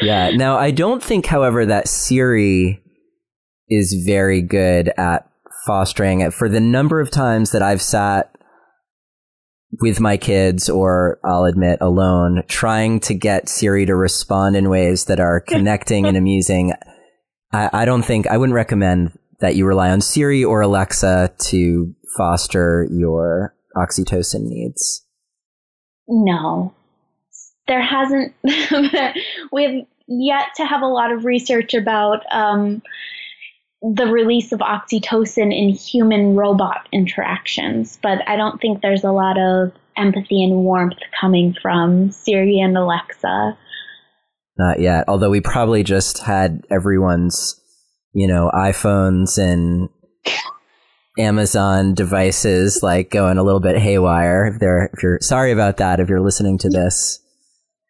yeah. Now, I don't think, however, that Siri is very good at fostering it. For the number of times that I've sat with my kids, or I'll admit alone, trying to get Siri to respond in ways that are connecting and amusing, I, I don't think I wouldn't recommend that you rely on Siri or Alexa to foster your oxytocin needs? No. There hasn't, we've yet to have a lot of research about um, the release of oxytocin in human robot interactions, but I don't think there's a lot of empathy and warmth coming from Siri and Alexa. Not yet, although we probably just had everyone's, you know, iPhones and Amazon devices like going a little bit haywire. If they're if you're sorry about that, if you're listening to this,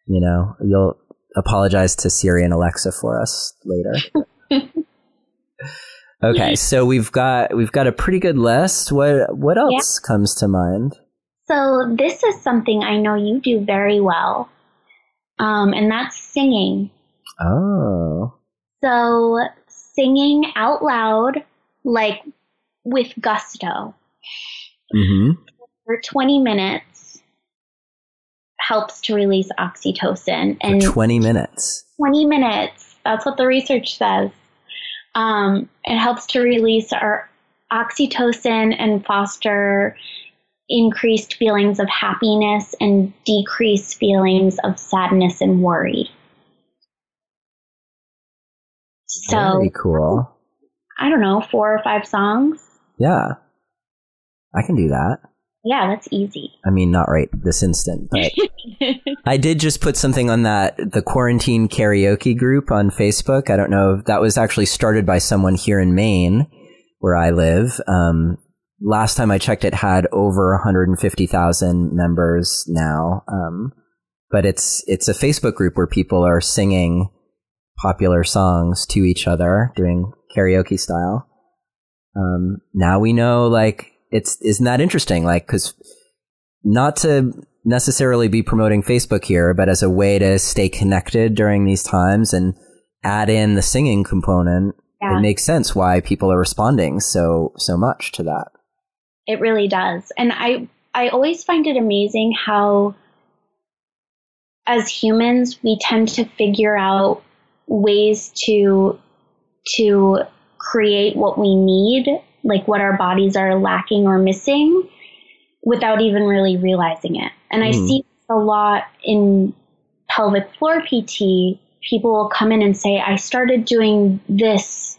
you know, you'll apologize to Siri and Alexa for us later. okay, so we've got we've got a pretty good list. What what else yeah. comes to mind? So this is something I know you do very well, um, and that's singing. Oh. So singing out loud, like with gusto mm-hmm. for 20 minutes helps to release oxytocin. And for 20 minutes. 20 minutes. That's what the research says. Um, it helps to release our oxytocin and foster increased feelings of happiness and decreased feelings of sadness and worry. So, Very cool. I don't know, four or five songs. Yeah. I can do that. Yeah, that's easy. I mean, not right this instant, but I did just put something on that the quarantine karaoke group on Facebook. I don't know if that was actually started by someone here in Maine, where I live. Um, last time I checked, it had over 150,000 members now. Um, but it's it's a Facebook group where people are singing popular songs to each other, doing karaoke style um, now we know like it's isn't that interesting like because not to necessarily be promoting facebook here but as a way to stay connected during these times and add in the singing component yeah. it makes sense why people are responding so so much to that it really does and i i always find it amazing how as humans we tend to figure out ways to to create what we need, like what our bodies are lacking or missing, without even really realizing it. And mm. I hmm. see a lot in pelvic floor PT. People will come in and say, I started doing this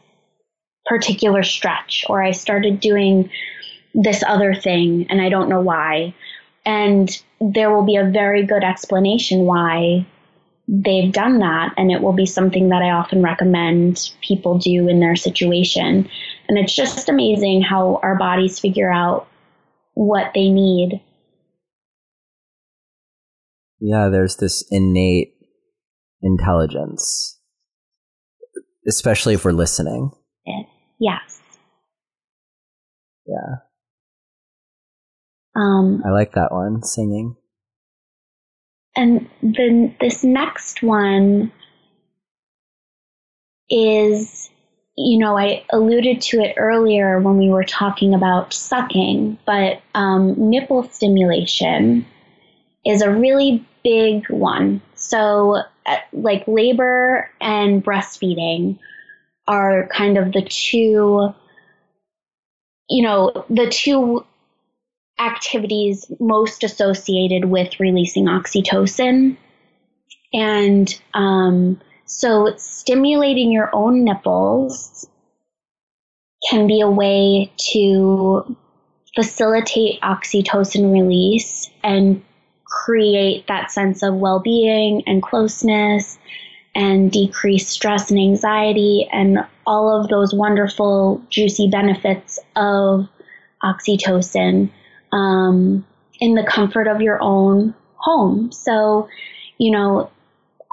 particular stretch, or I started doing this other thing, and I don't know why. And there will be a very good explanation why they've done that and it will be something that I often recommend people do in their situation. And it's just amazing how our bodies figure out what they need. Yeah, there's this innate intelligence, especially if we're listening. Yes. Yeah. Um, I like that one, singing. And then this next one is, you know, I alluded to it earlier when we were talking about sucking, but um, nipple stimulation is a really big one. So, uh, like labor and breastfeeding are kind of the two, you know, the two activities most associated with releasing oxytocin. And um, so, stimulating your own nipples can be a way to facilitate oxytocin release and create that sense of well being and closeness and decrease stress and anxiety and all of those wonderful, juicy benefits of oxytocin um, in the comfort of your own home. So, you know,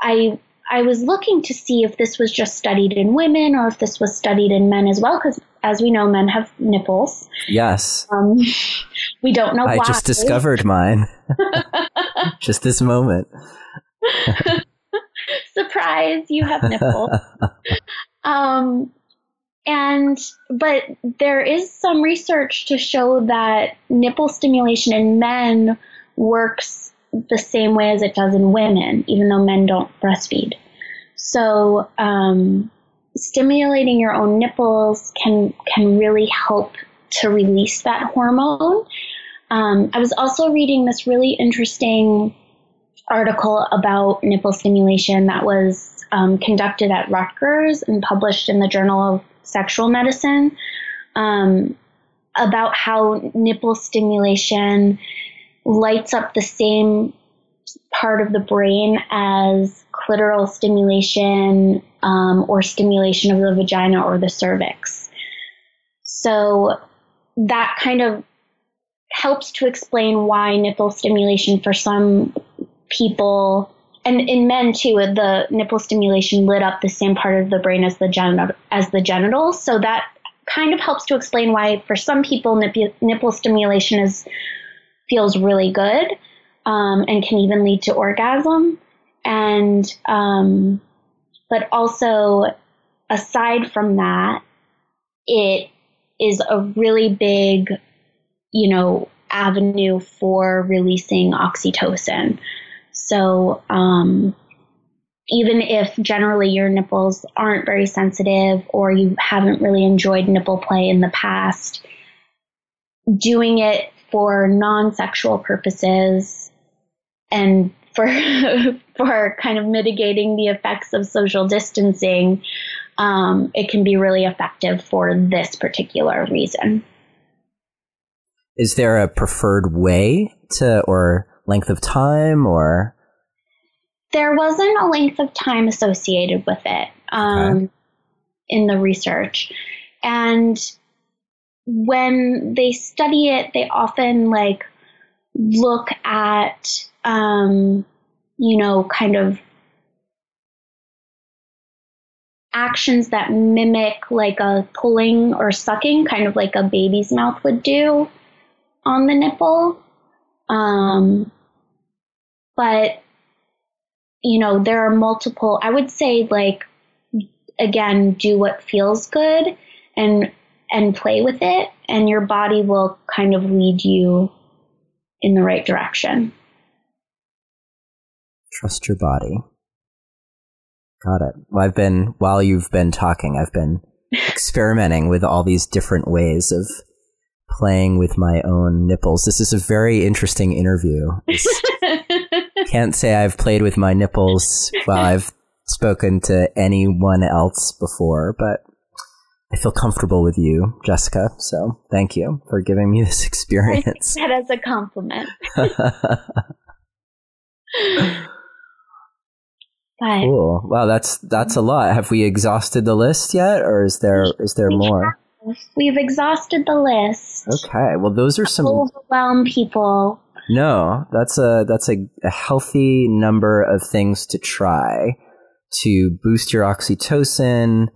I I was looking to see if this was just studied in women or if this was studied in men as well, because as we know, men have nipples. Yes. Um, we don't know I why. just discovered mine. just this moment. Surprise, you have nipples. um, and, but there is some research to show that nipple stimulation in men works the same way as it does in women, even though men don't breastfeed. So, um, stimulating your own nipples can can really help to release that hormone. Um, I was also reading this really interesting article about nipple stimulation that was um, conducted at Rutgers and published in the Journal of Sexual Medicine um, about how nipple stimulation lights up the same part of the brain as clitoral stimulation um, or stimulation of the vagina or the cervix. So that kind of helps to explain why nipple stimulation for some people and in men too the nipple stimulation lit up the same part of the brain as the genital as the genitals so that kind of helps to explain why for some people nipple, nipple stimulation is feels really good um, and can even lead to orgasm and um, but also aside from that it is a really big you know avenue for releasing oxytocin. So um, even if generally your nipples aren't very sensitive or you haven't really enjoyed nipple play in the past, doing it for non-sexual purposes and for for kind of mitigating the effects of social distancing, um, it can be really effective for this particular reason. Is there a preferred way to or length of time or? There wasn't a length of time associated with it um, okay. in the research. And when they study it, they often like look at, um, you know, kind of actions that mimic like a pulling or sucking, kind of like a baby's mouth would do on the nipple. Um, but you know, there are multiple, I would say like, again, do what feels good and, and play with it and your body will kind of lead you in the right direction. Trust your body. Got it. Well, I've been, while you've been talking, I've been experimenting with all these different ways of playing with my own nipples. This is a very interesting interview. can't say I've played with my nipples while I've spoken to anyone else before, but I feel comfortable with you, Jessica. So thank you for giving me this experience. that as a compliment. cool. Wow, that's that's a lot. Have we exhausted the list yet, or is there is there more? We've exhausted the list. Okay. Well, those are some overwhelm people no, that's a that's a, a healthy number of things to try to boost your oxytocin,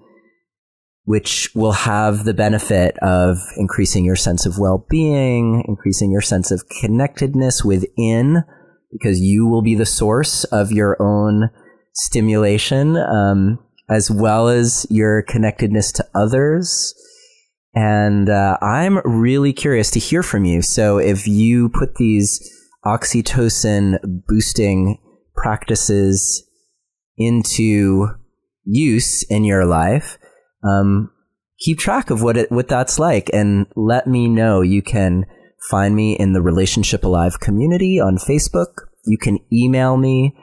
which will have the benefit of increasing your sense of well-being, increasing your sense of connectedness within, because you will be the source of your own stimulation, um, as well as your connectedness to others and uh, I'm really curious to hear from you. So if you put these oxytocin boosting practices into use in your life, um, keep track of what it what that's like, and let me know. You can find me in the Relationship Alive community on Facebook. You can email me,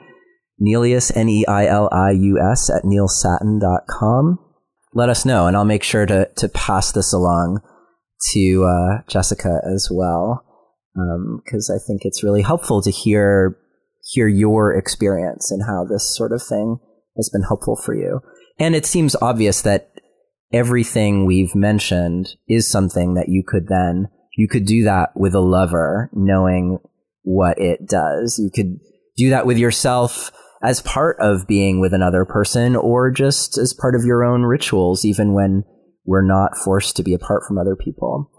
Neilius, N E I L I U S, at neilsattin.com let us know, and I'll make sure to to pass this along to uh, Jessica as well, because um, I think it's really helpful to hear hear your experience and how this sort of thing has been helpful for you. And it seems obvious that everything we've mentioned is something that you could then you could do that with a lover, knowing what it does. You could do that with yourself as part of being with another person or just as part of your own rituals, even when we're not forced to be apart from other people.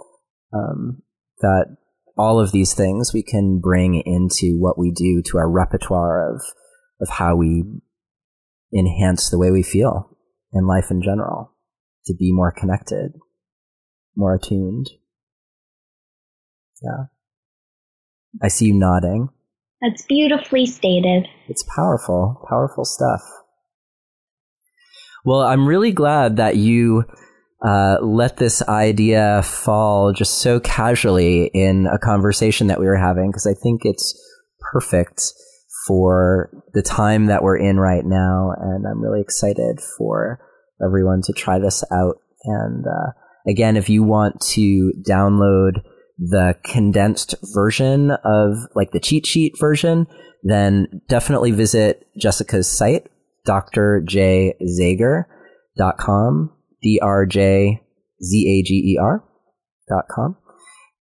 Um, that all of these things we can bring into what we do to our repertoire of, of how we enhance the way we feel in life in general to be more connected, more attuned. Yeah. I see you nodding. That's beautifully stated. It's powerful, powerful stuff. Well, I'm really glad that you uh, let this idea fall just so casually in a conversation that we were having because I think it's perfect for the time that we're in right now. And I'm really excited for everyone to try this out. And uh, again, if you want to download the condensed version of like the cheat sheet version, then definitely visit Jessica's site, drjzager.com, D-R-J-Z-A-G-E-R dot com.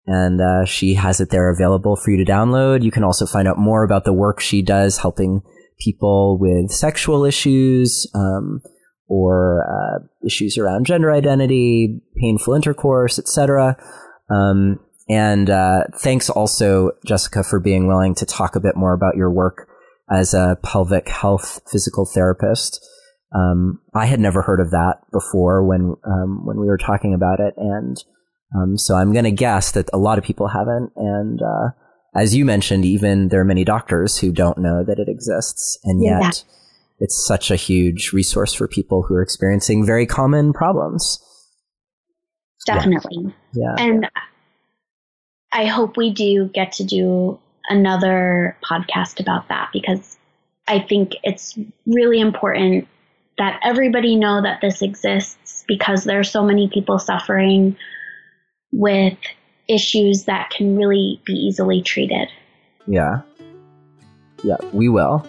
And uh, she has it there available for you to download. You can also find out more about the work she does helping people with sexual issues um, or uh, issues around gender identity, painful intercourse, etc. Um, and uh, thanks also, Jessica, for being willing to talk a bit more about your work as a pelvic health physical therapist. Um, I had never heard of that before when um, when we were talking about it, and um, so I'm going to guess that a lot of people haven't. And uh, as you mentioned, even there are many doctors who don't know that it exists, and yet yeah. It's such a huge resource for people who are experiencing very common problems. Definitely, yeah. yeah. And I hope we do get to do another podcast about that because I think it's really important that everybody know that this exists because there are so many people suffering with issues that can really be easily treated. Yeah. Yeah, we will.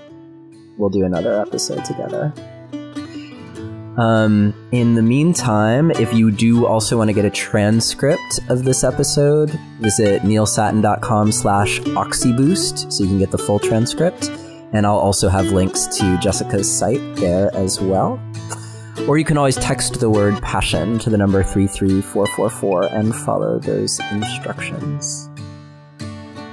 We'll do another episode together. Um, in the meantime, if you do also want to get a transcript of this episode, visit neilsattin.com slash oxyboost so you can get the full transcript. And I'll also have links to Jessica's site there as well. Or you can always text the word passion to the number 33444 and follow those instructions.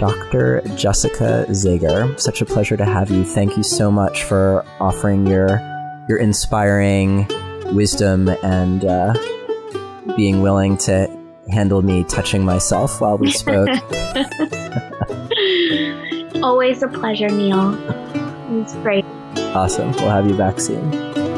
Dr. Jessica Zager, such a pleasure to have you. Thank you so much for offering your your inspiring wisdom and uh, being willing to handle me touching myself while we spoke. Always a pleasure, Neil. It's great. Awesome. We'll have you back soon.